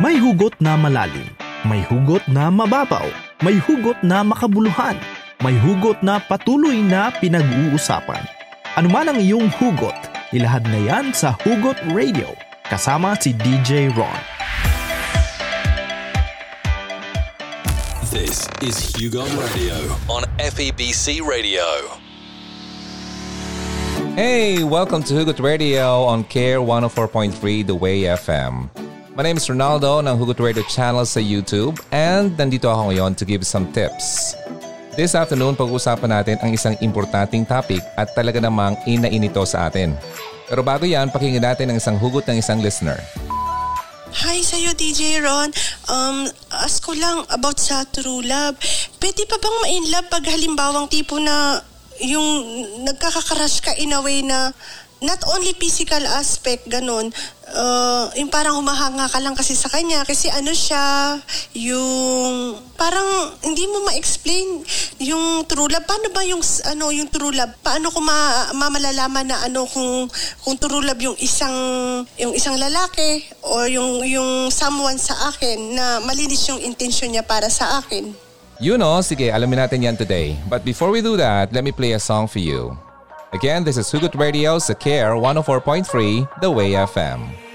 May hugot na malalim, may hugot na mababaw, may hugot na makabuluhan, may hugot na patuloy na pinag-uusapan. Ano man ang iyong hugot, ilahad na yan sa Hugot Radio kasama si DJ Ron. This is Hugo Radio on FEBC Radio. Hey, welcome to Hugot Radio on Care 104.3 The Way FM. My name is Ronaldo ng Hugot Radio channel sa YouTube and nandito ako ngayon to give some tips. This afternoon, pag-uusapan natin ang isang importanteng topic at talaga namang inainito sa atin. Pero bago yan, pakinggan natin ang isang hugot ng isang listener. Hi sa'yo, DJ Ron. Um, ask ko lang about sa True Love. Pwede pa bang ma-inlove pag halimbawang tipo na yung nagkakakrush ka in a way na not only physical aspect, ganun. Uh, yung parang humahanga ka lang kasi sa kanya. Kasi ano siya, yung parang hindi mo ma-explain yung true love. Paano ba yung, ano, yung true love? Paano ko ma, mamalalaman na ano kung, kung true love yung isang, yung isang lalaki o yung, yung someone sa akin na malinis yung intention niya para sa akin? You know, sige, alamin natin yan today. But before we do that, let me play a song for you. Again, this is Hugot Radio sa Care 104.3 The Way FM.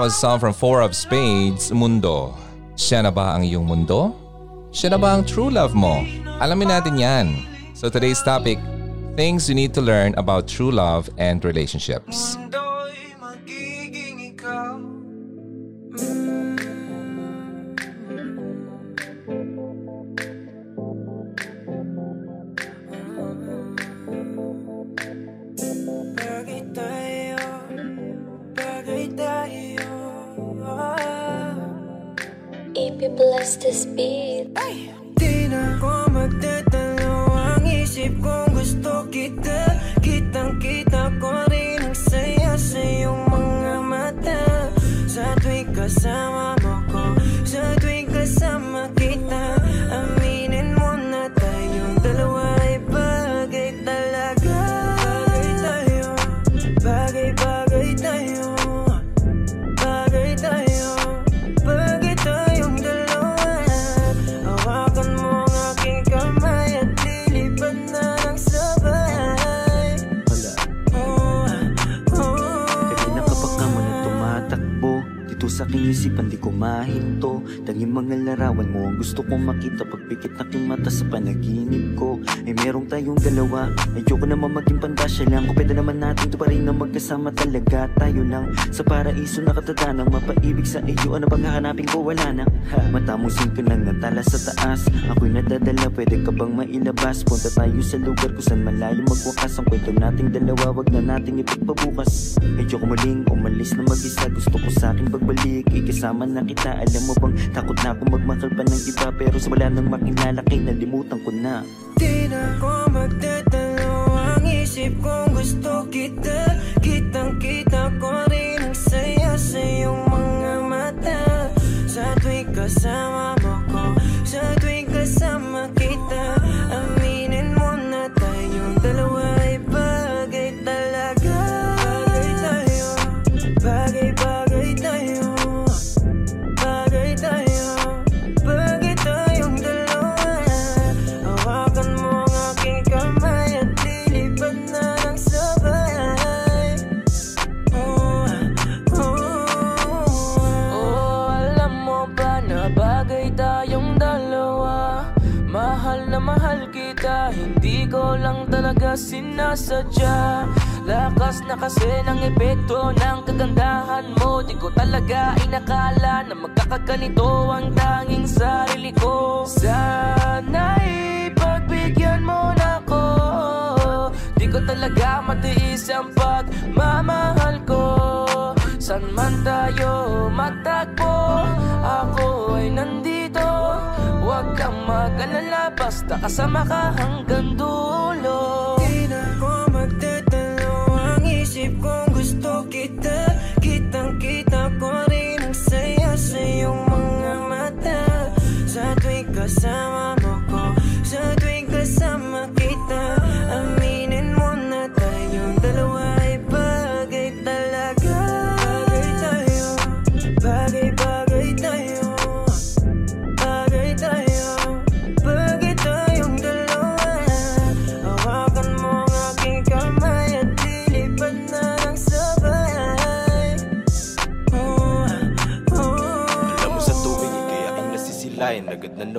Was a song from Four of Spades, Mundo. Siya na ba ang iyong mundo? Siya na ba ang true love mo? Alamin natin yan. So today's topic, things you need to learn about true love and relationships. Kasama mo ko Sa Dito sa aking isipan di ko mahinto Tanging mga larawan mo ang gusto kong makita Pagpikit aking mata sa panaginip ko. Ay merong tayong dalawa. Ayoko naman maging pandasya lang. Kung pwede naman natin to pa na magkasama talaga. Tayo lang sa paraiso nakatadanang Mapaibig sa iyo. Ano bang hahanapin ko? Wala na. Ha, Matamusin ko ng natala sa taas. Ako'y nadadala. Pwede ka bang mailabas? Punta tayo sa lugar kung saan malayo magwakas. Ang kwento nating dalawa wag na nating ipagpabukas. Ayoko muling umalis na mag-isa. Gusto ko sa akin pagbalik. Ikasama na kita. Alam mo bang takot na ako magmahal pa ng iba Pero sa wala nang makilala kay nalimutan ko na. Di na ako magtatalo Ang isip kong gusto kita. Kitang kita ko rin ang saya sa iyong mga mata. Sa tuwing kasama talaga sinasadya. Lakas na kasi ng epekto ng kagandahan mo. Di ko talaga inakala na magkakaganito ang tanging sarili ko. Sana'y pagbigyan mo na ko Di ko talaga matiis ang pagmamahal ko. San man tayo matagpo Ako ay nandito Huwag kang mag-alala Basta kasama ka hanggang dulo. Di na ako magtatalo Ang isip kong gusto kita. Kitang kita ko rin ang saya sa iyong mga mata. Sa tuwing kasama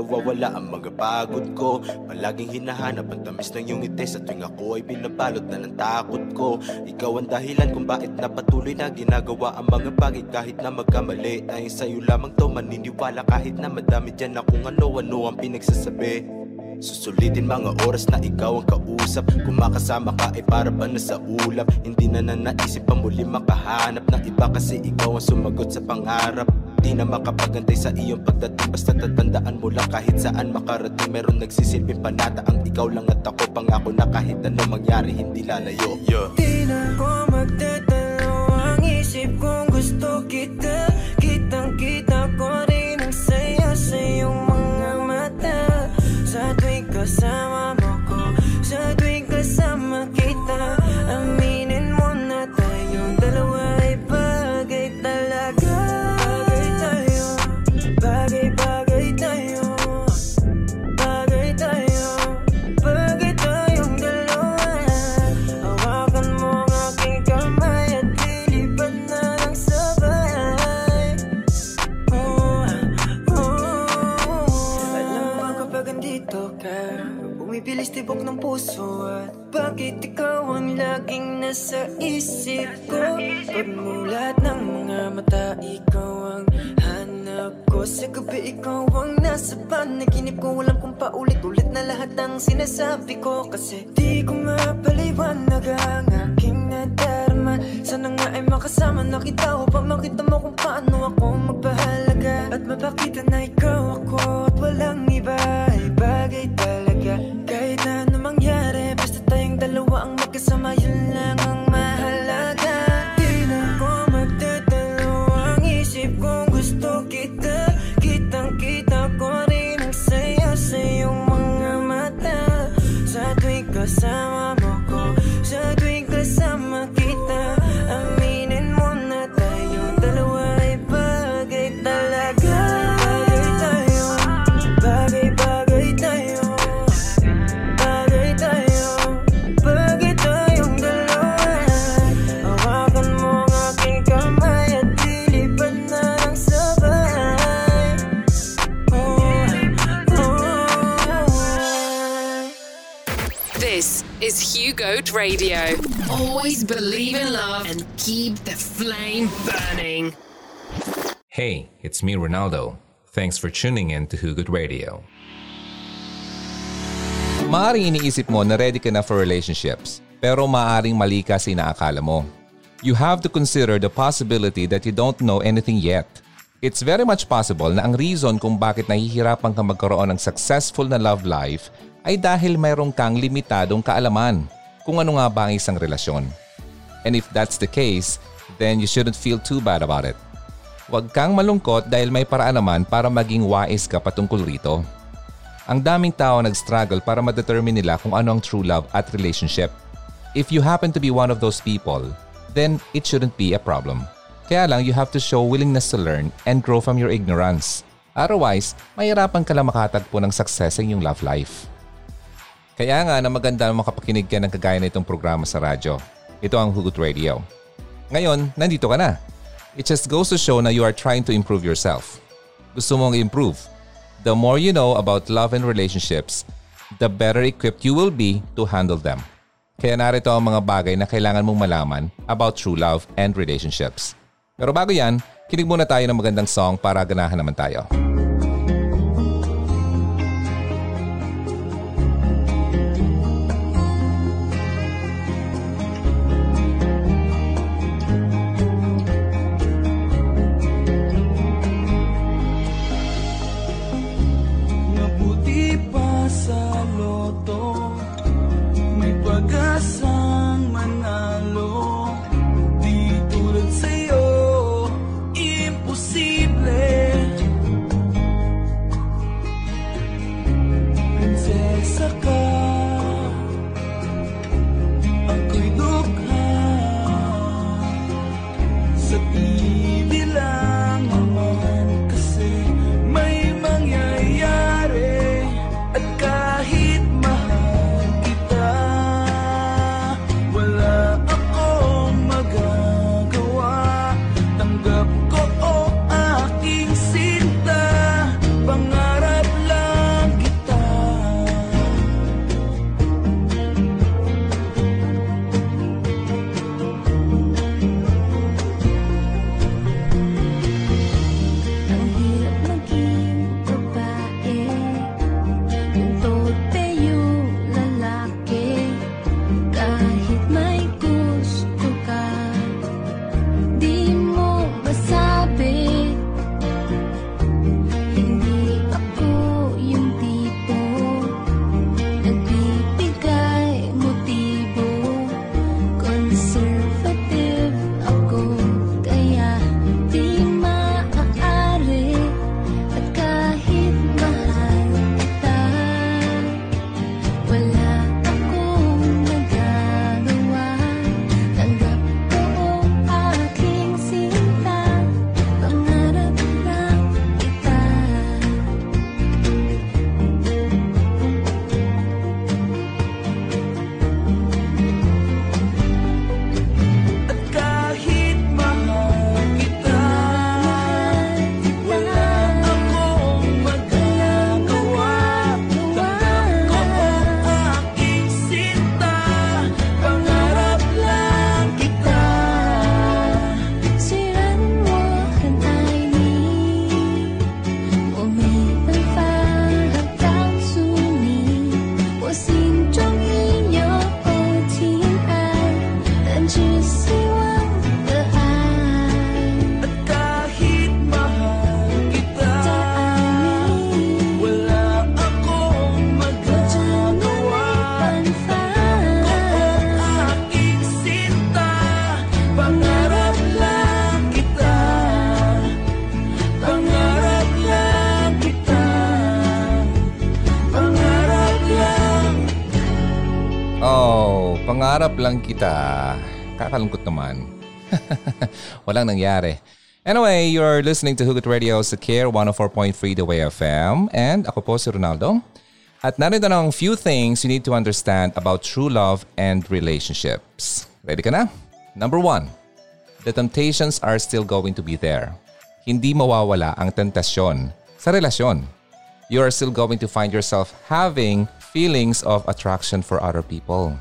nawawala ang mga pagod ko. Palaging hinahanap ang tamis ng iyong ngiti Sa tuwing ako ay binabalot na ng takot ko. Ikaw ang dahilan kung bakit napatuloy na ginagawa ang mga bagay. Kahit na magkamali Dahil sa'yo lamang to maniniwala. Kahit na madami dyan na kung ano-ano ang pinagsasabi. Susulitin mga oras na ikaw ang kausap. Kung makasama ka ay para ba na sa ulap. Hindi na na naisip pa muli makahanap ng iba Kasi ikaw ang sumagot sa pangarap Di na makapagantay sa iyong pagdating. Basta tatandaan mo lang kahit saan makarating. Meron nagsisilbing panata. Ang ikaw lang at ako Pangako na kahit ano mangyari hindi lalayo. Yeah. Di na ako magtatalo Ang isip kong gusto kita. Kitang kita ko rin ang saya sa iyong mga mata. Sa tuwing kasama puso At bakit ikaw ang laging nasa isip ko? Pagmulat ng mga mata Ikaw ang hanap ko. Sa gabi ikaw ang nasa panaginip ko Walang kung paulit-ulit na lahat ng sinasabi ko. Kasi di ko mapaliwanag ang aking nadarama Sana nga ay makasama na kita Upang makita mo kung paano Radio. Always believe in love and keep the flame burning. Hey, it's me, Ronaldo. Thanks for tuning in to Hugot Radio. Maaring iniisip mo na ready ka na for relationships, pero maaring mali ka sa inaakala mo. You have to consider the possibility that you don't know anything yet. It's very much possible na ang reason kung bakit nahihirapan ka magkaroon ng successful na love life ay dahil mayroong kang limitadong kaalaman kung ano nga ba ang isang relasyon. And if that's the case, then you shouldn't feel too bad about it. Huwag kang malungkot dahil may paraan naman para maging wise ka patungkol rito. Ang daming tao nag-struggle para ma-determine nila kung ano ang true love at relationship. If you happen to be one of those people, then it shouldn't be a problem. Kaya lang you have to show willingness to learn and grow from your ignorance. Otherwise, mahirapan ka lang makatagpo ng success sa iyong love life. Kaya nga na maganda makapakinig ka ng kagaya na itong programa sa radyo. Ito ang Hugot Radio. Ngayon, nandito ka na. It just goes to show na you are trying to improve yourself. Gusto mong improve. The more you know about love and relationships, the better equipped you will be to handle them. Kaya narito ang mga bagay na kailangan mong malaman about true love and relationships. Pero bago yan, kinig muna tayo ng magandang song para ganahan naman tayo. Mabuti Kita. Kakalungkot naman. Walang nangyari. Anyway, you're listening to Hugot Radio sa Care 104.3 The Way FM and ako po si Ronaldo. At narito na ang few things you need to understand about true love and relationships. Ready ka na? Number one, the temptations are still going to be there. Hindi mawawala ang tentasyon sa relasyon. You are still going to find yourself having feelings of attraction for other people.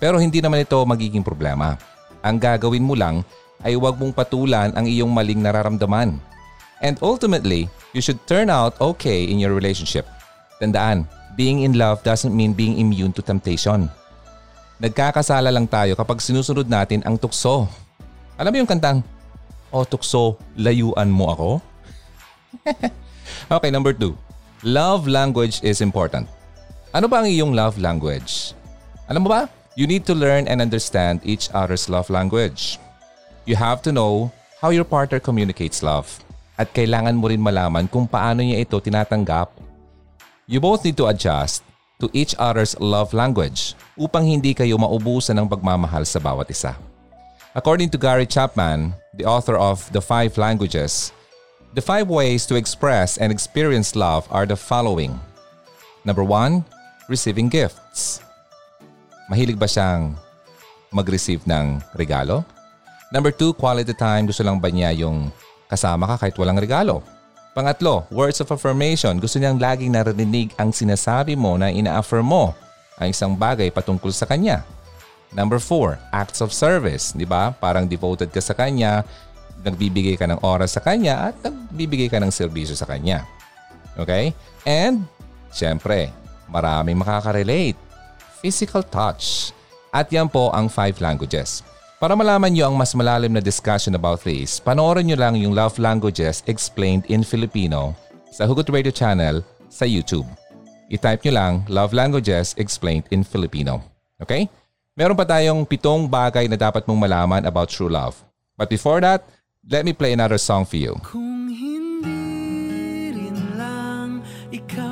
Pero hindi naman ito magiging problema. Ang gagawin mo lang ay huwag mong patulan ang iyong maling nararamdaman. And ultimately, you should turn out okay in your relationship. Tandaan, being in love doesn't mean being immune to temptation. Nagkakasala lang tayo kapag sinusunod natin ang tukso. Alam mo yung kantang, O tukso, layuan mo ako? okay, number two. Love language is important. Ano ba ang iyong love language? Alam mo ba? You need to learn and understand each other's love language. You have to know how your partner communicates love. At kailangan mo rin malaman kung paano niya ito tinatanggap You both need to adjust to each other's love language upang hindi kayo maubusan ng pagmamahal sa bawat isa. According to Gary Chapman, the author of The Five Languages, the five ways to express and experience love are the following. Number one, receiving gifts. Mahilig ba siyang mag-receive ng regalo? Number two, quality time. Gusto lang ba niya yung kasama ka kahit walang regalo? Pangatlo, words of affirmation. Gusto niyang laging narinig ang sinasabi mo na ina-affirm mo ang isang bagay patungkol sa kanya. Number four, acts of service. Di ba? Parang devoted ka sa kanya, nagbibigay ka ng oras sa kanya at nagbibigay ka ng serbisyo sa kanya. Okay? And, syempre, maraming makaka-relate. Physical touch. At yan po ang five languages. Para malaman nyo ang mas malalim na discussion about this, panoorin nyo lang yung Love Languages Explained in Filipino sa Hugot Radio channel sa YouTube. I-type nyo lang Love Languages Explained in Filipino. Okay? Meron pa tayong pitong bagay na dapat mong malaman about true love. But before that, let me play another song for you. Kung hindi rin lang ikaw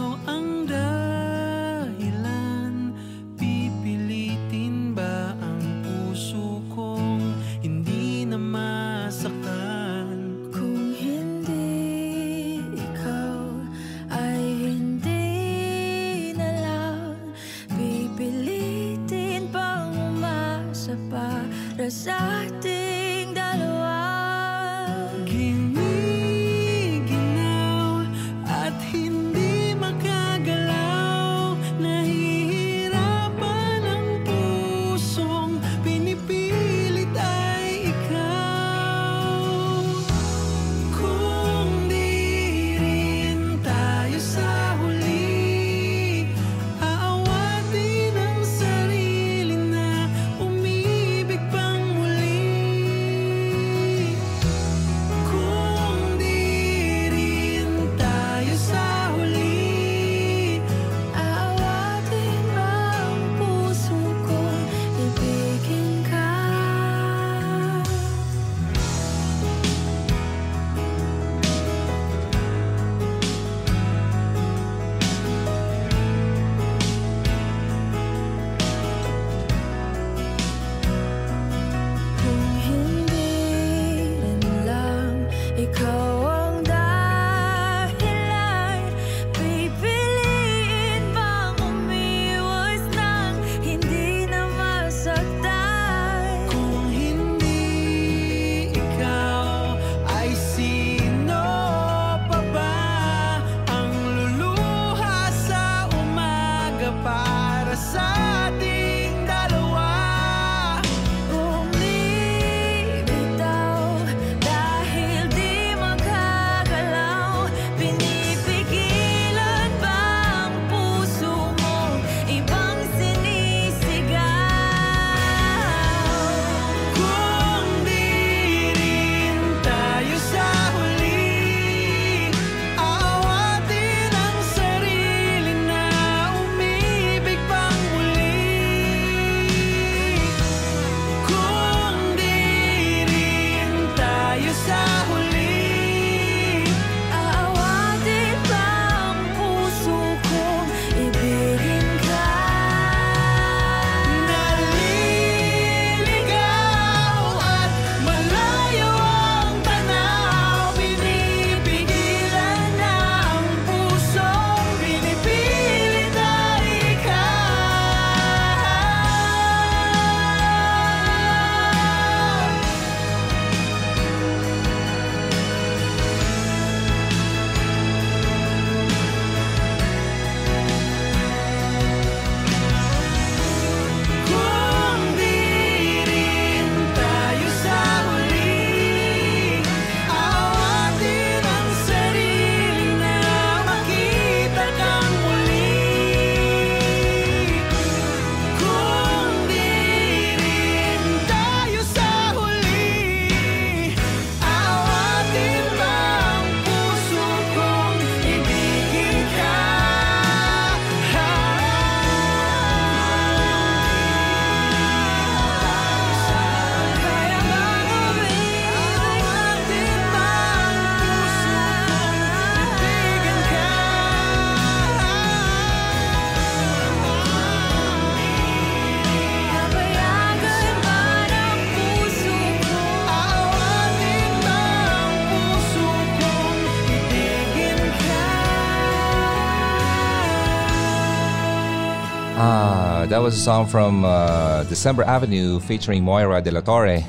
was a song from uh, December Avenue featuring Moira De La Torre.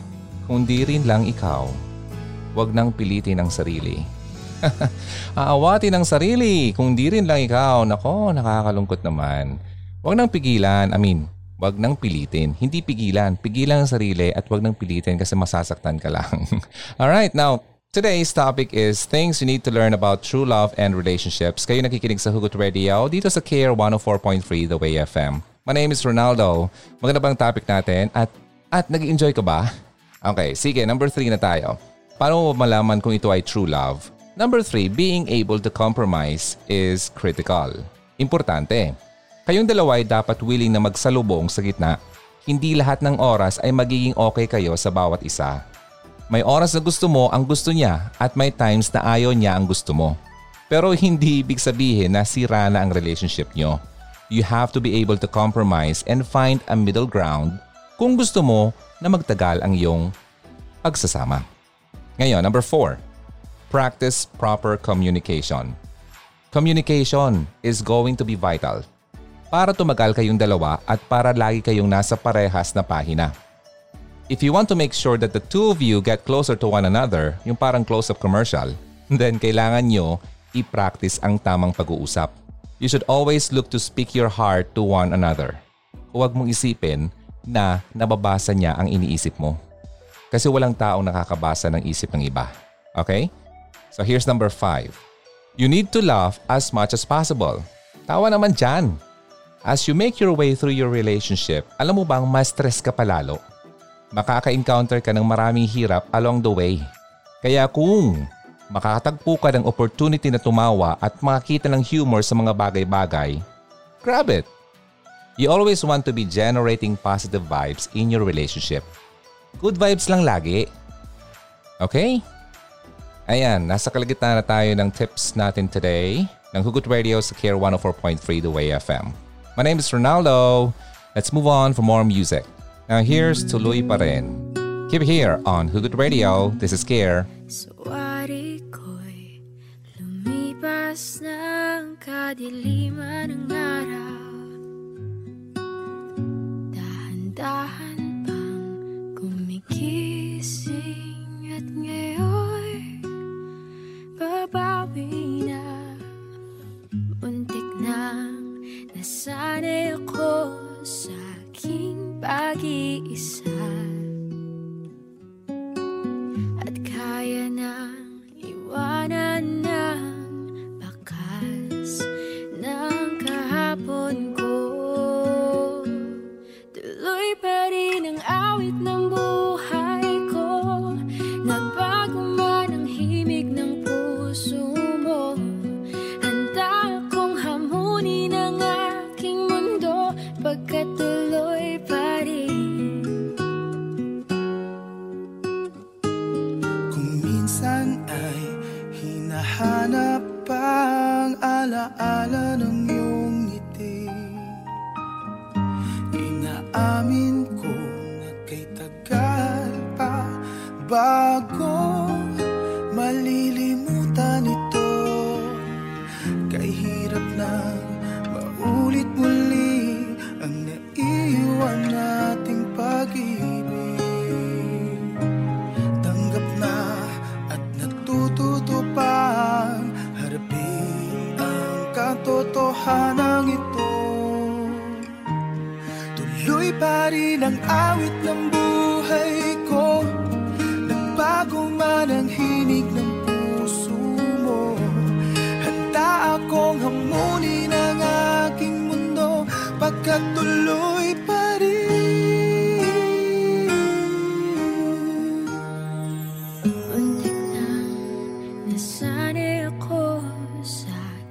Kung di rin lang ikaw, wag nang pilitin ang sarili. Aawatin ang sarili kung di rin lang ikaw. Nako, nakakalungkot naman. Wag nang pigilan, I mean, wag nang pilitin. Hindi pigilan, pigilan ang sarili at wag nang pilitin kasi masasaktan ka lang. Alright, now, Today's topic is things you need to learn about true love and relationships. Kayo nakikinig sa Hugot Radio dito sa Care 104.3 The Way FM. My name is Ronaldo. Maganda bang topic natin? At, at nag-enjoy ka ba? Okay, sige, number three na tayo. Paano mo malaman kung ito ay true love? Number three, being able to compromise is critical. Importante. Kayong dalawa ay dapat willing na magsalubong sa gitna. Hindi lahat ng oras ay magiging okay kayo sa bawat isa. May oras na gusto mo ang gusto niya at may times na ayaw niya ang gusto mo. Pero hindi ibig sabihin na sira na ang relationship niyo. You have to be able to compromise and find a middle ground kung gusto mo na magtagal ang iyong pagsasama. Ngayon, number four, practice proper communication. Communication is going to be vital para tumagal kayong dalawa at para lagi kayong nasa parehas na pahina. If you want to make sure that the two of you get closer to one another, yung parang close-up commercial, then kailangan nyo i-practice ang tamang pag-uusap. You should always look to speak your heart to one another. Huwag mong isipin na nababasa niya ang iniisip mo. Kasi walang taong nakakabasa ng isip ng iba. Okay? So here's number five. You need to laugh as much as possible. Tawa naman dyan. As you make your way through your relationship, alam mo bang mas stress ka palalo? makaka-encounter ka ng maraming hirap along the way. Kaya kung makakatagpo ka ng opportunity na tumawa at makakita ng humor sa mga bagay-bagay, grab it. You always want to be generating positive vibes in your relationship. Good vibes lang lagi. Okay? Ayan, nasa kalagitnaan na tayo ng tips natin today ng Hugot Radio sa Care 104.3 The Way FM. My name is Ronaldo. Let's move on for more music. Now here's Tuloy Pa Rin. Keep here on Hugot Radio. This is Care. Sawari ko'y lumipas ng kadiliman ng araw. Dahan-dahan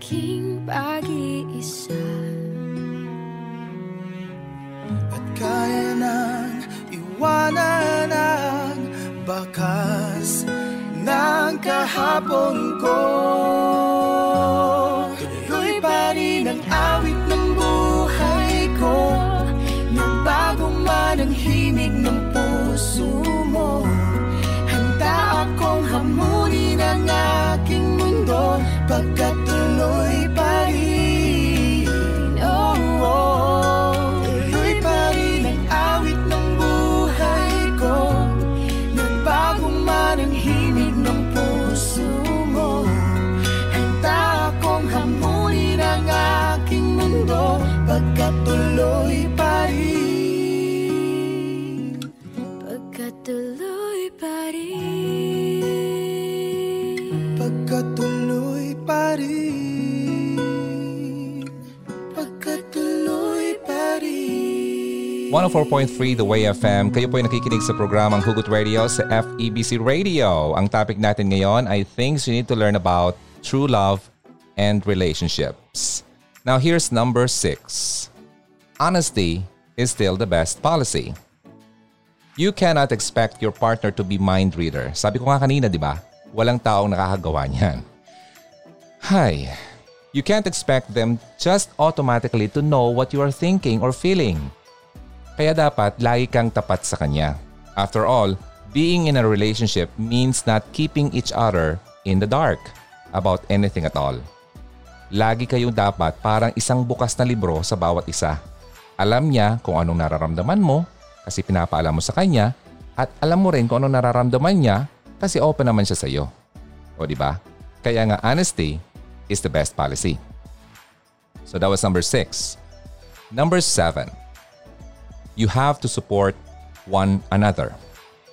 aking pag-iisa. At kaya nang iwanan ang bakas ng kahapon ko 104.3 The Way FM. Kayo po ay nakikinig sa programang Hugot Radio sa FEBC Radio. Ang topic natin ngayon ay things you need to learn about true love and relationships. Now here's number six. Honesty is still the best policy. You cannot expect your partner to be mind reader. Sabi ko nga kanina, di ba? Walang taong nakakagawa niyan. Hi. You can't expect them just automatically to know what you are thinking or feeling. Kaya dapat lagi kang tapat sa kanya. After all, being in a relationship means not keeping each other in the dark about anything at all. Lagi kayong dapat parang isang bukas na libro sa bawat isa. Alam niya kung anong nararamdaman mo kasi pinapaalam mo sa kanya at alam mo rin kung anong nararamdaman niya kasi open naman siya sa iyo. O di ba? Kaya nga honesty is the best policy. So that was number six. Number seven you have to support one another.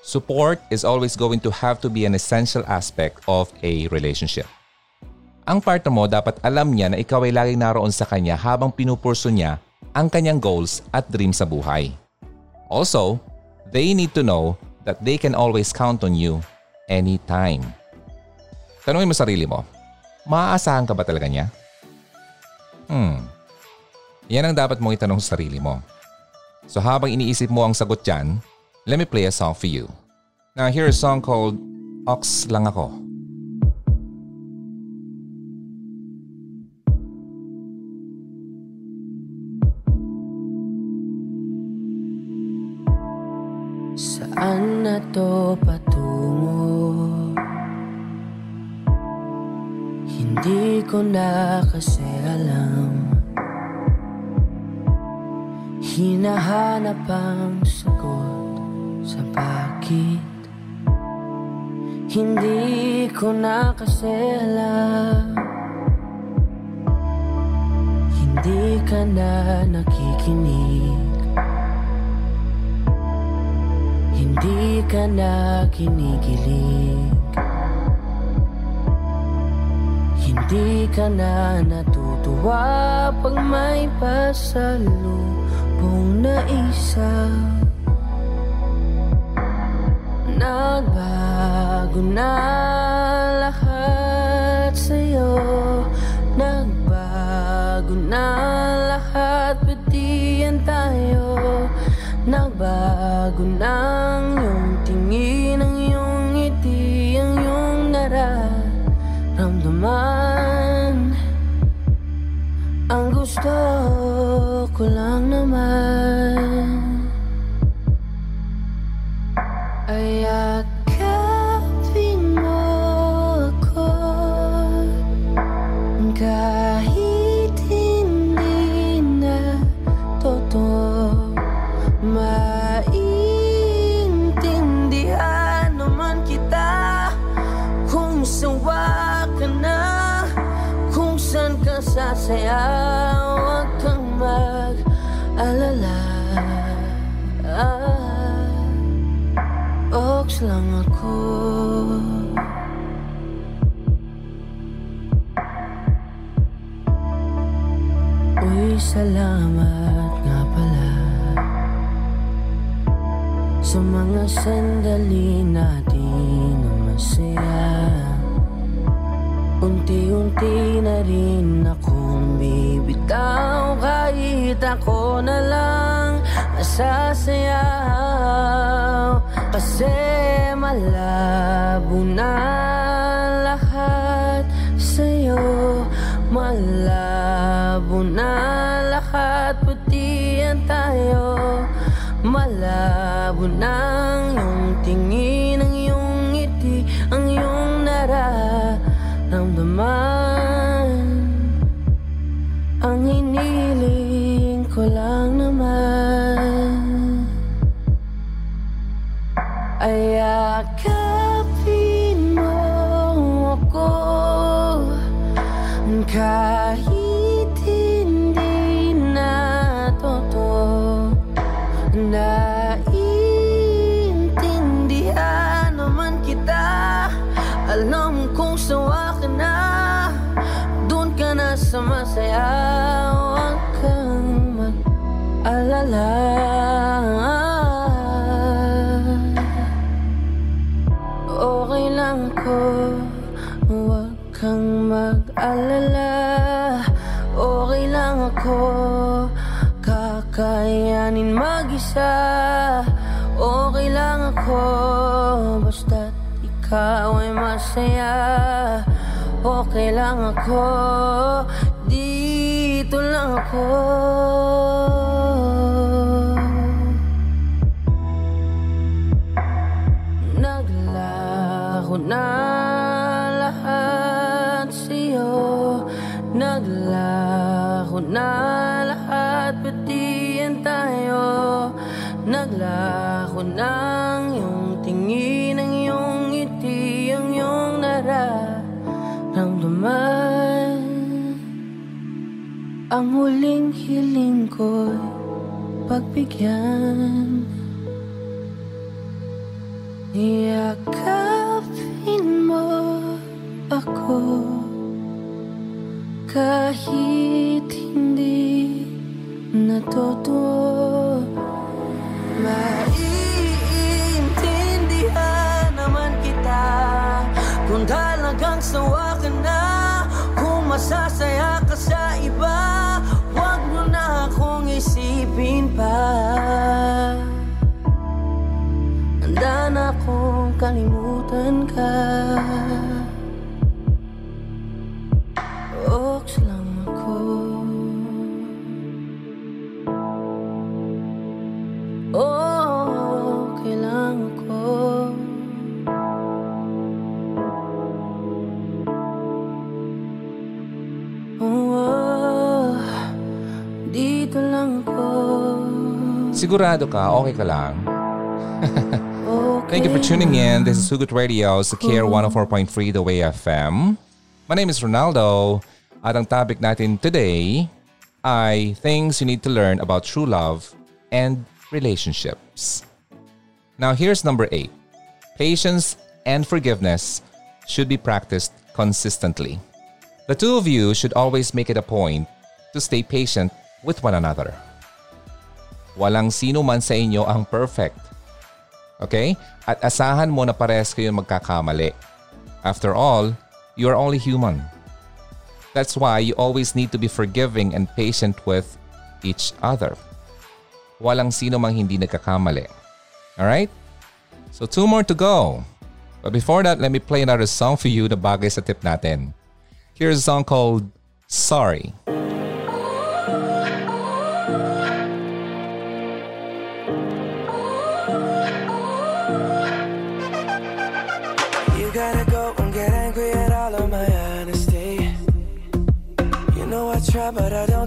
Support is always going to have to be an essential aspect of a relationship. Ang partner mo dapat alam niya na ikaw ay laging naroon sa kanya habang pinupurso niya ang kanyang goals at dreams sa buhay. Also, they need to know that they can always count on you anytime. Tanungin mo sarili mo, maaasahan ka ba talaga niya? Hmm. Yan ang dapat mong itanong sa sarili mo. So habang iniisip mo ang sagot dyan, let me play a song for you. Now here's a song called Ox Lang Ako. Saan na to patungo? Hindi ko na kasi alam Hinahanap ang sagot sa bakit. Hindi ko na kasi alam Hindi ka na nakikinig. Hindi ka na kinikilig. Hindi ka na natutuwa Pag may pasalubong na isa Nagbago na lahat sa'yo. Nagbago na lahat Pati yan tayo. Nagbago na ang iyong tingin Ang iyong ngiti Ang iyong nararamdaman. Ang gusto Kahit masaya. Okay lang ako. Dito lang ako Ang huling hiling ko'y pagbigyan. Yakapin mo ako. Kahit hindi natutuwa kalimutan ka. Oks lang ako. Okay lang ako. Oh, dito lang ako. Sigurado ka, okay ka lang. Thank you for tuning in. This is Hugot Radio sa Care 104.3 The Way FM. My name is Ronaldo. At ang topic natin today ay things you need to learn about true love and relationships. Now here's number eight. Patience and forgiveness should be practiced consistently. The two of you should always make it a point to stay patient with one another. Walang sino man sa inyo ang perfect. Okay? At asahan mo na parehas kayo magkakamali. After all, you are only human. That's why you always need to be forgiving and patient with each other. Walang sino mang hindi nagkakamali. Alright? So two more to go. But before that, let me play another song for you na bagay sa tip natin. Here's a song called Sorry. You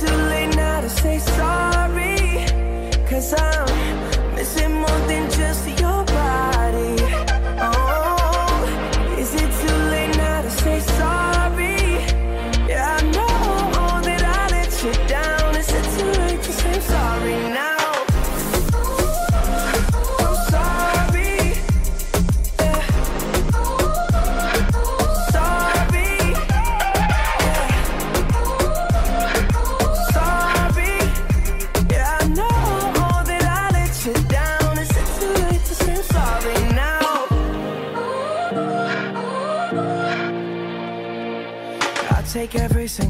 too late now to say sorry? Cause I'm missing more than just your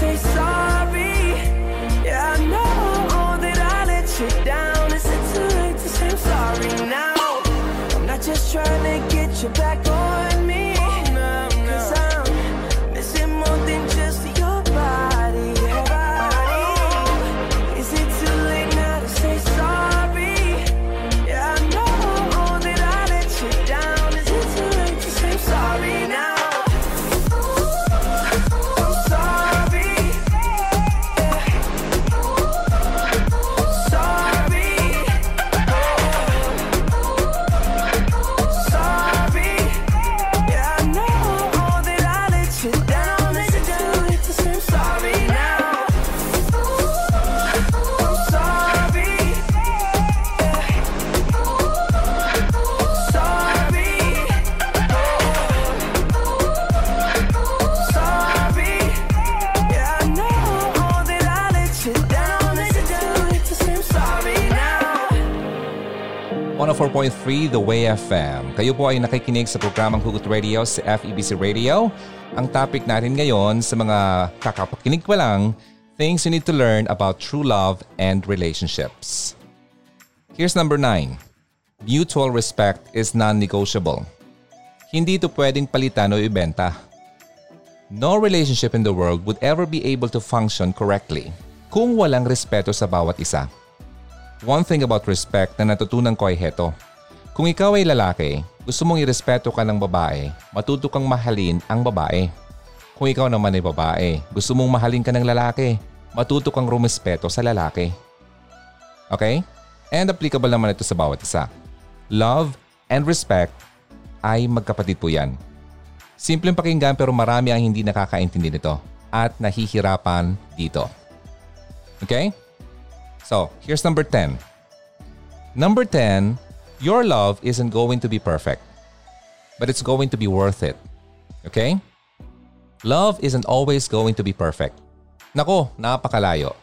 say sorry. Yeah, I know that I let you down. Is it too late to say I'm sorry now? I'm not just trying to get you back on. Way FM. Kayo po ay nakikinig sa programang Hugot Radio sa FEBC Radio. Ang topic natin ngayon sa mga kakapakinig pa lang, things you need to learn about true love and relationships. Here's number 9. Mutual respect is non-negotiable. Hindi ito pwedeng palitan o ibenta. No relationship in the world would ever be able to function correctly kung walang respeto sa bawat isa. One thing about respect na natutunan ko ay heto. Kung ikaw ay lalaki, gusto mong irespeto ka ng babae, matuto kang mahalin ang babae. Kung ikaw naman ay babae, gusto mong mahalin ka ng lalaki, matuto kang rumespeto sa lalaki. Okay? And applicable naman ito sa bawat isa. Love and respect ay magkapatid po yan. Simpleng pakinggan pero marami ang hindi nakakaintindi nito at nahihirapan dito. Okay? So, here's number 10. Number 10, your love isn't going to be perfect, but it's going to be worth it. Okay? Love isn't always going to be perfect. Nako, napakalayo.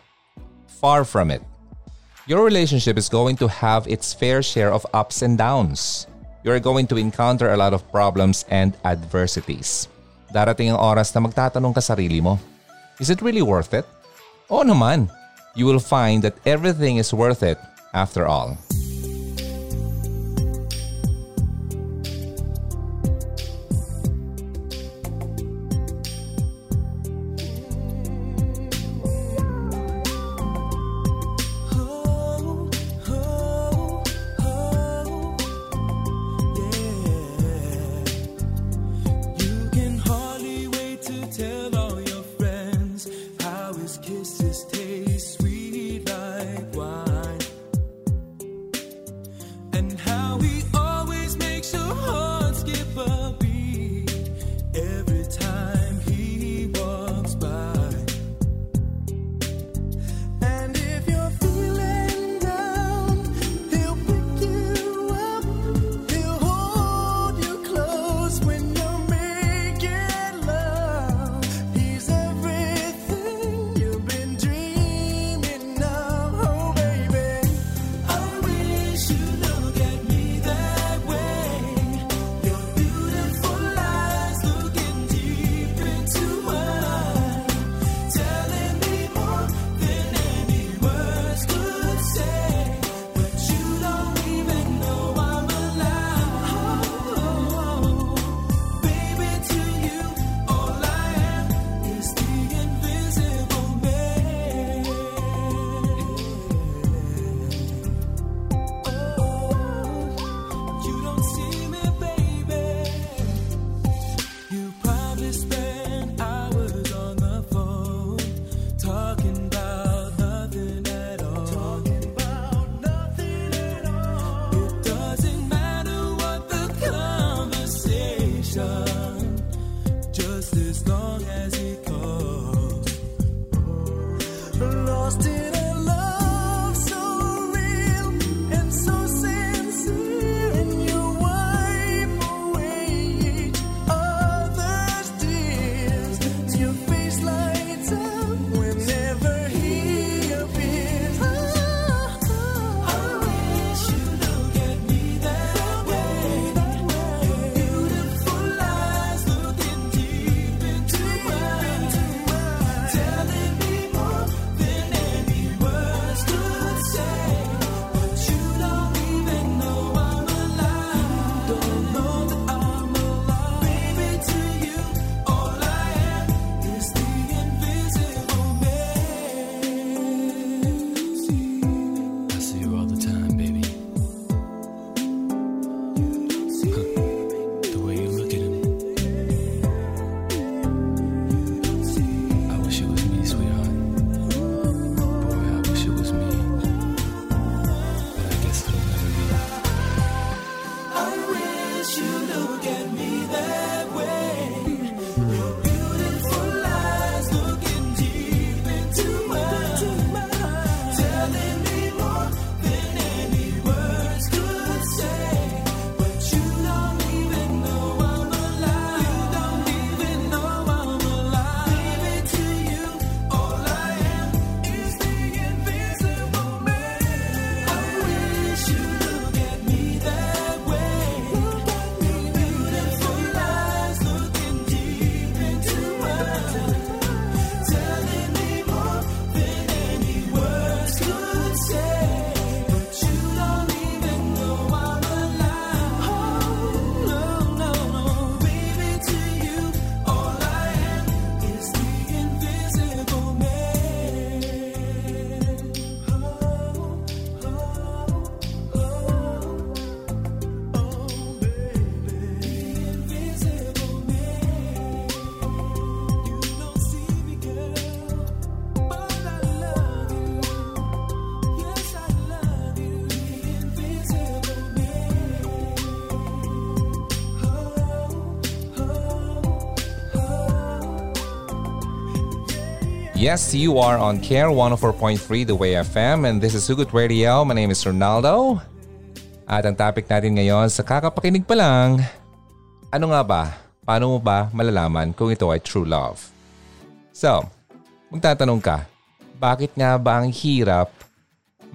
Far from it. Your relationship is going to have its fair share of ups and downs. You're going to encounter a lot of problems and adversities. Darating ang oras na magtatanong ka sarili mo, is it really worth it? Oo naman you will find that everything is worth it after all. Yes, you are on Care 104.3 The Way FM and this is Hugot Radio. My name is Ronaldo. At ang topic natin ngayon sa kakapakinig pa lang, ano nga ba? Paano mo ba malalaman kung ito ay true love? So, magtatanong ka, bakit nga ba ang hirap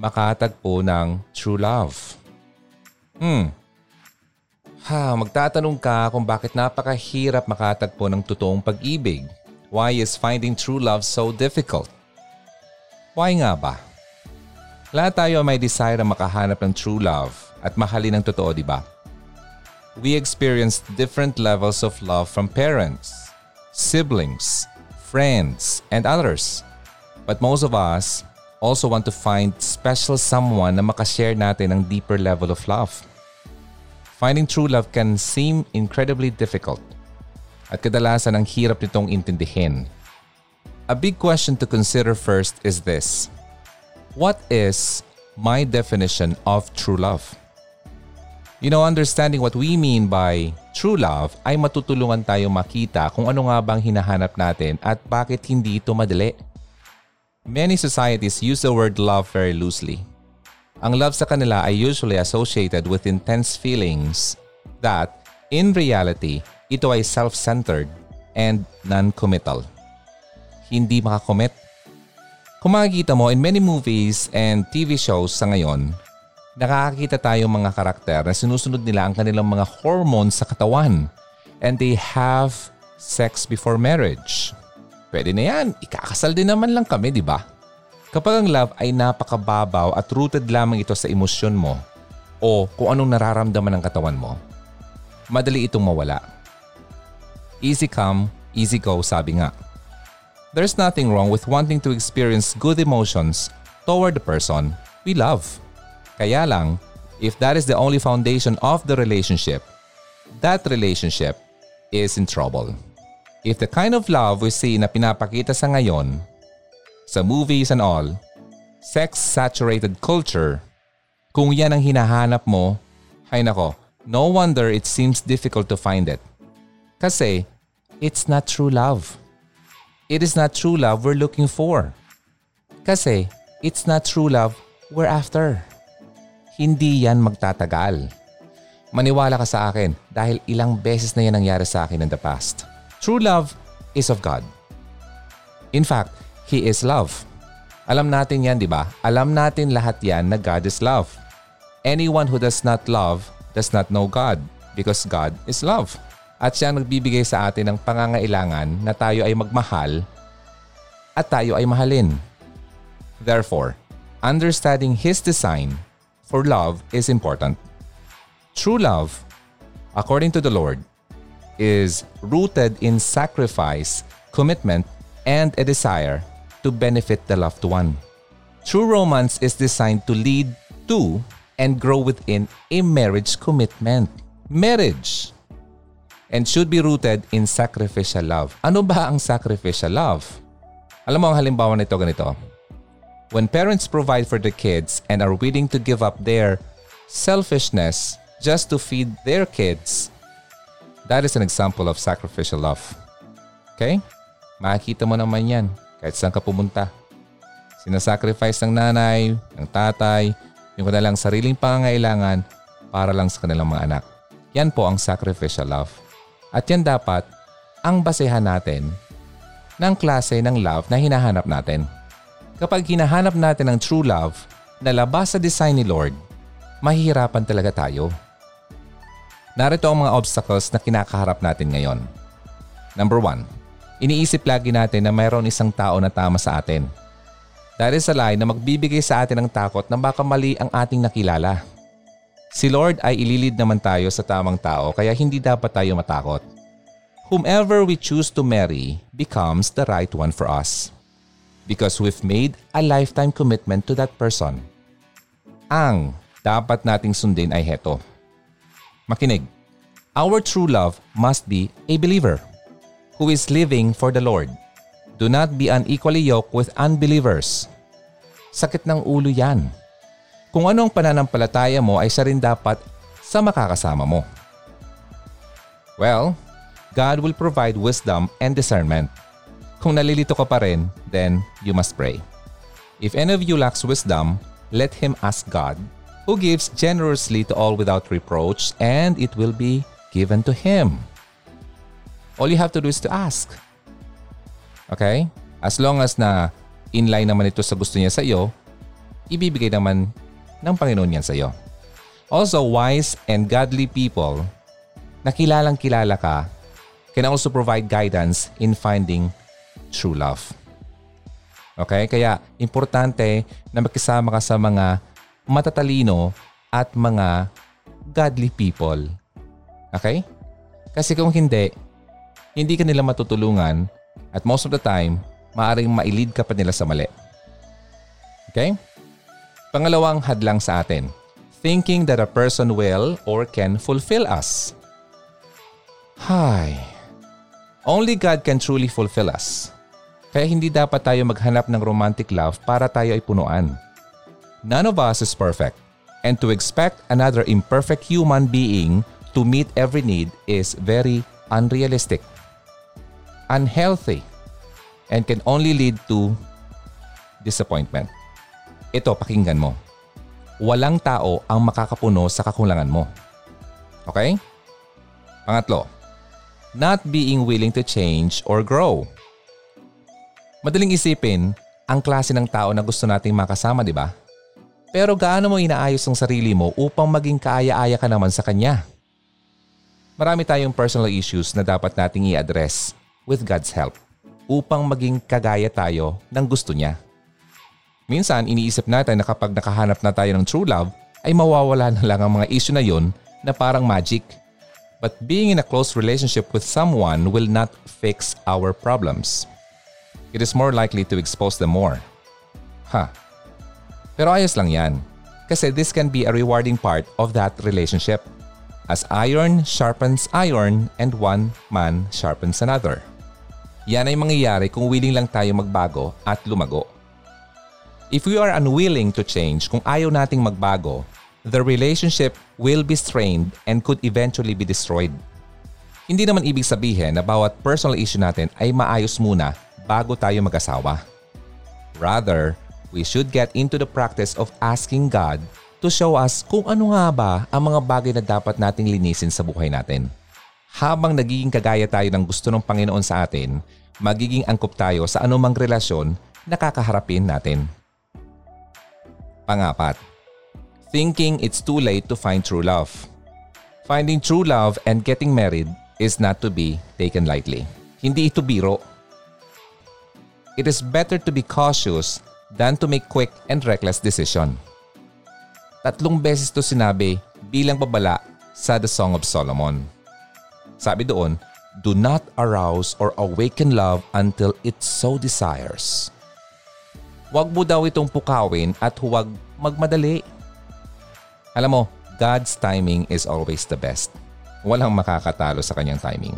makatagpo ng true love? Hmm. Ha, magtatanong ka kung bakit napakahirap makatagpo ng totoong pag-ibig. Why is finding true love so difficult? Why nga ba? Lahat tayo may desire na makahanap ng true love at mahalin ng totoo, di ba? We experience different levels of love from parents, siblings, friends, and others. But most of us also want to find special someone na makashare natin ng deeper level of love. Finding true love can seem incredibly difficult at kadalasan ang hirap nitong intindihin. A big question to consider first is this. What is my definition of true love? You know, understanding what we mean by true love ay matutulungan tayo makita kung ano nga bang hinahanap natin at bakit hindi ito madali. Many societies use the word love very loosely. Ang love sa kanila ay usually associated with intense feelings that, in reality, ito ay self-centered and non-committal. Hindi makakommit. Kung makikita mo in many movies and TV shows sa ngayon, nakakakita tayo mga karakter na sinusunod nila ang kanilang mga hormones sa katawan and they have sex before marriage. Pwede na yan, ikakasal din naman lang kami, di ba? Kapag ang love ay napakababaw at rooted lamang ito sa emosyon mo o kung anong nararamdaman ng katawan mo, madali itong mawala. Easy come, easy go sabi nga. There's nothing wrong with wanting to experience good emotions toward the person we love. Kaya lang, if that is the only foundation of the relationship, that relationship is in trouble. If the kind of love we see na pinapakita sa ngayon sa movies and all, sex-saturated culture, kung yan ang hinahanap mo, ay nako, no wonder it seems difficult to find it. Kasi, it's not true love. It is not true love we're looking for. Kasi, it's not true love we're after. Hindi yan magtatagal. Maniwala ka sa akin dahil ilang beses na yan nangyari sa akin in the past. True love is of God. In fact, He is love. Alam natin yan, di ba? Alam natin lahat yan na God is love. Anyone who does not love does not know God because God is love. At siya ang nagbibigay sa atin ng pangangailangan na tayo ay magmahal at tayo ay mahalin. Therefore, understanding His design for love is important. True love, according to the Lord, is rooted in sacrifice, commitment, and a desire to benefit the loved one. True romance is designed to lead to and grow within a marriage commitment. Marriage. And should be rooted in sacrificial love. Ano ba ang sacrificial love? Alam mo ang halimbawa nito ganito. When parents provide for the kids and are willing to give up their selfishness just to feed their kids, that is an example of sacrificial love. Okay? Makikita mo naman yan kahit saan ka pumunta. Sinasacrifice ng nanay, ng tatay, yung kanilang sariling pangangailangan para lang sa kanilang mga anak. Yan po ang sacrificial love. At yan dapat ang basehan natin ng klase ng love na hinahanap natin. Kapag hinahanap natin ang true love na labas sa design ni Lord, mahihirapan talaga tayo. Narito ang mga obstacles na kinakaharap natin ngayon. Number one, iniisip lagi natin na mayroon isang tao na tama sa atin. That is a lie na magbibigay sa atin ng takot na baka mali ang ating nakilala. Si Lord ay ililid naman tayo sa tamang tao kaya hindi dapat tayo matakot. Whomever we choose to marry becomes the right one for us. Because we've made a lifetime commitment to that person. Ang dapat nating sundin ay heto. Makinig. Our true love must be a believer who is living for the Lord. Do not be unequally yoked with unbelievers. Sakit ng ulo yan. Kung anong pananampalataya mo ay siya rin dapat sa makakasama mo. Well, God will provide wisdom and discernment. Kung nalilito ka pa rin, then you must pray. If any of you lacks wisdom, let him ask God, who gives generously to all without reproach, and it will be given to him. All you have to do is to ask. Okay? As long as na inline naman ito sa gusto niya sa iyo, ibibigay naman ng Panginoon yan sa iyo. Also, wise and godly people na kilalang kilala ka can also provide guidance in finding true love. Okay? Kaya importante na makisama ka sa mga matatalino at mga godly people. Okay? Kasi kung hindi, hindi ka nila matutulungan at most of the time, maaaring mailid ka pa nila sa mali. Okay? Pangalawang hadlang sa atin, thinking that a person will or can fulfill us. Hi. Only God can truly fulfill us. Kaya hindi dapat tayo maghanap ng romantic love para tayo ay punuan. None of us is perfect. And to expect another imperfect human being to meet every need is very unrealistic, unhealthy, and can only lead to disappointment. Ito, pakinggan mo. Walang tao ang makakapuno sa kakulangan mo. Okay? Pangatlo, not being willing to change or grow. Madaling isipin ang klase ng tao na gusto nating makasama, di ba? Pero gaano mo inaayos ang sarili mo upang maging kaaya-aya ka naman sa kanya? Marami tayong personal issues na dapat nating i-address with God's help upang maging kagaya tayo ng gusto niya. Minsan, iniisip natin na kapag nakahanap na tayo ng true love, ay mawawala na lang ang mga issue na yon na parang magic. But being in a close relationship with someone will not fix our problems it is more likely to expose them more. Ha. Huh. Pero ayos lang yan. Kasi this can be a rewarding part of that relationship. As iron sharpens iron and one man sharpens another. Yan ay mangyayari kung willing lang tayo magbago at lumago. If we are unwilling to change, kung ayaw nating magbago, the relationship will be strained and could eventually be destroyed. Hindi naman ibig sabihin na bawat personal issue natin ay maayos muna bago tayo mag-asawa. Rather, we should get into the practice of asking God to show us kung ano nga ba ang mga bagay na dapat nating linisin sa buhay natin. Habang nagiging kagaya tayo ng gusto ng Panginoon sa atin, magiging angkop tayo sa anumang relasyon na kakaharapin natin. Pangapat, thinking it's too late to find true love. Finding true love and getting married is not to be taken lightly. Hindi ito biro it is better to be cautious than to make quick and reckless decision. Tatlong beses to sinabi bilang babala sa The Song of Solomon. Sabi doon, Do not arouse or awaken love until it so desires. Huwag mo daw itong pukawin at huwag magmadali. Alam mo, God's timing is always the best. Walang makakatalo sa kanyang timing.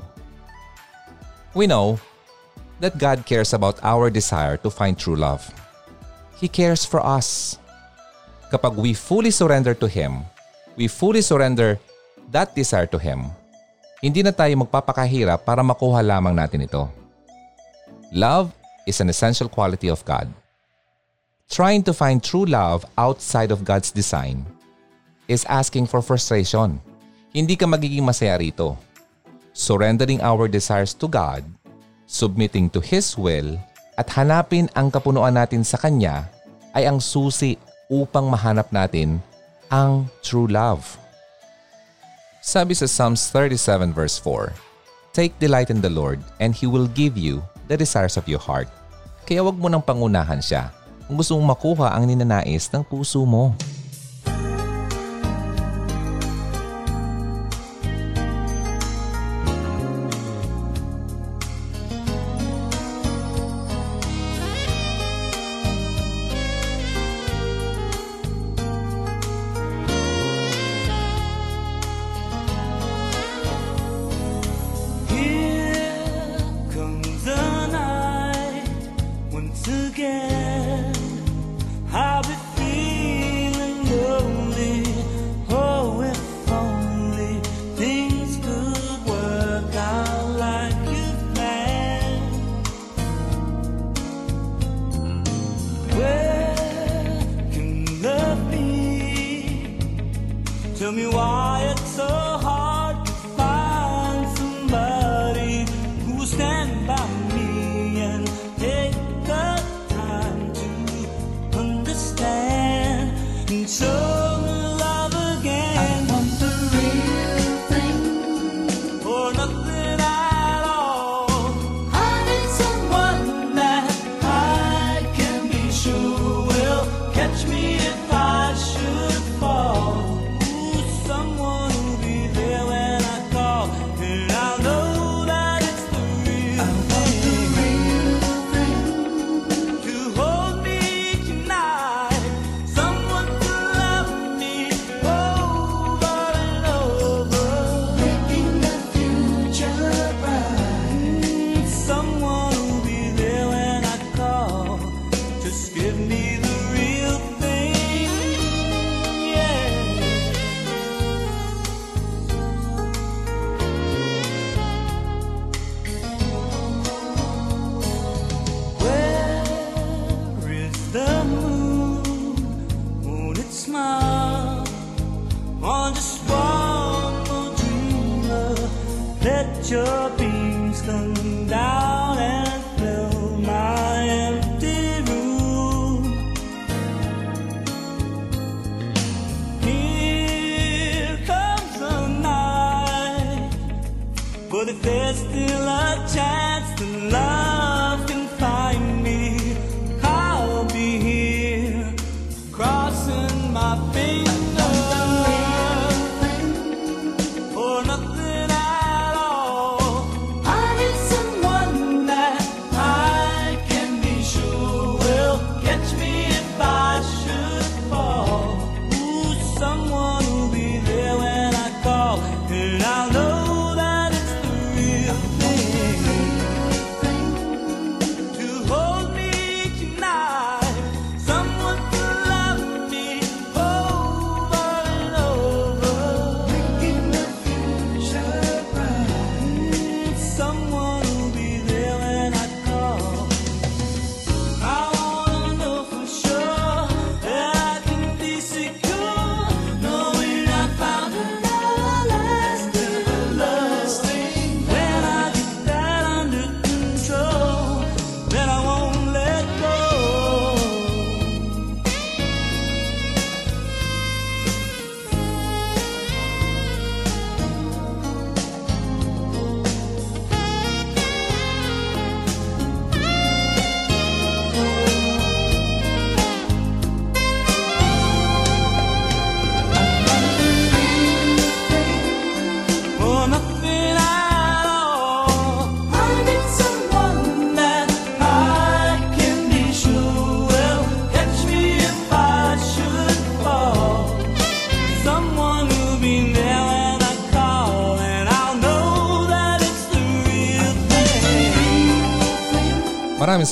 We know that God cares about our desire to find true love. He cares for us. Kapag we fully surrender to Him, we fully surrender that desire to Him, hindi na tayo magpapakahirap para makuha lamang natin ito. Love is an essential quality of God. Trying to find true love outside of God's design is asking for frustration. Hindi ka magiging masaya rito. Surrendering our desires to God submitting to His will at hanapin ang kapunuan natin sa Kanya ay ang susi upang mahanap natin ang true love. Sabi sa Psalms 37 verse 4, Take delight in the Lord and He will give you the desires of your heart. Kaya wag mo nang pangunahan siya kung gusto mong makuha ang ninanais ng puso mo.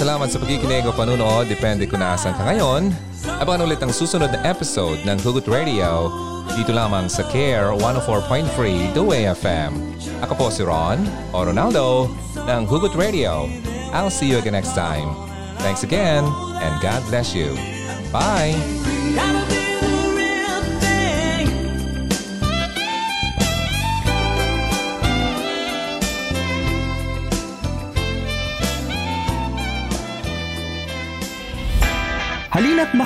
salamat sa pagkikinig o panunood. Depende kung naasan ka ngayon. Abangan ulit ang susunod na episode ng Hugot Radio dito lamang sa CARE 104.3 The Way FM. Ako po si Ron o Ronaldo ng Hugot Radio. I'll see you again next time. Thanks again and God bless you. Bye!